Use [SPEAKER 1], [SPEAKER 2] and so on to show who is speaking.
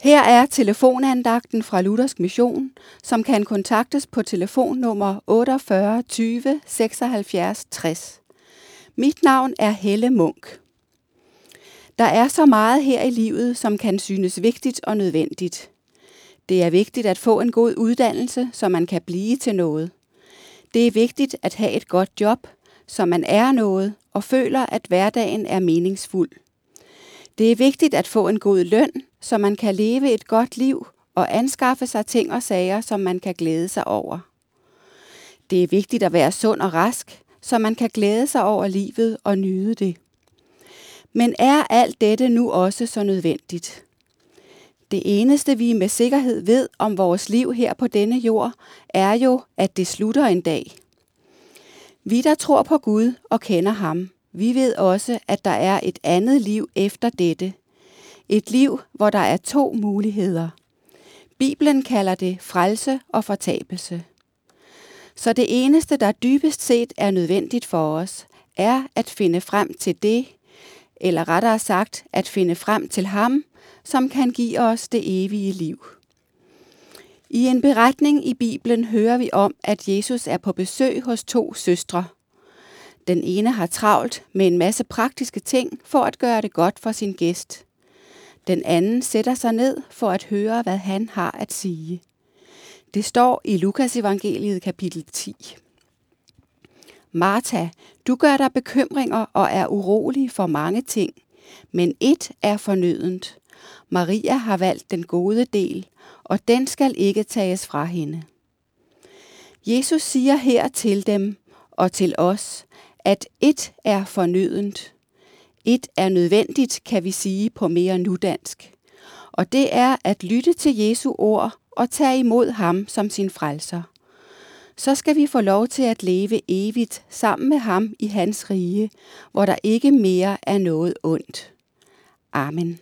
[SPEAKER 1] Her er telefonandagten fra Luthersk Mission, som kan kontaktes på telefonnummer 48 20 76 60. Mit navn er Helle Munk. Der er så meget her i livet, som kan synes vigtigt og nødvendigt. Det er vigtigt at få en god uddannelse, så man kan blive til noget. Det er vigtigt at have et godt job, så man er noget og føler, at hverdagen er meningsfuld. Det er vigtigt at få en god løn, så man kan leve et godt liv og anskaffe sig ting og sager, som man kan glæde sig over. Det er vigtigt at være sund og rask, så man kan glæde sig over livet og nyde det. Men er alt dette nu også så nødvendigt? Det eneste vi med sikkerhed ved om vores liv her på denne jord, er jo, at det slutter en dag. Vi, der tror på Gud og kender ham, vi ved også, at der er et andet liv efter dette. Et liv, hvor der er to muligheder. Bibelen kalder det frelse og fortabelse. Så det eneste, der dybest set er nødvendigt for os, er at finde frem til det, eller rettere sagt, at finde frem til ham, som kan give os det evige liv. I en beretning i Bibelen hører vi om, at Jesus er på besøg hos to søstre. Den ene har travlt med en masse praktiske ting for at gøre det godt for sin gæst. Den anden sætter sig ned for at høre, hvad han har at sige. Det står i Lukas evangeliet kapitel 10. Martha, du gør dig bekymringer og er urolig for mange ting, men ét er fornødent. Maria har valgt den gode del, og den skal ikke tages fra hende. Jesus siger her til dem og til os, at ét er fornødent. Et er nødvendigt, kan vi sige på mere nudansk. Og det er at lytte til Jesu ord og tage imod ham som sin frelser. Så skal vi få lov til at leve evigt sammen med ham i hans rige, hvor der ikke mere er noget ondt. Amen.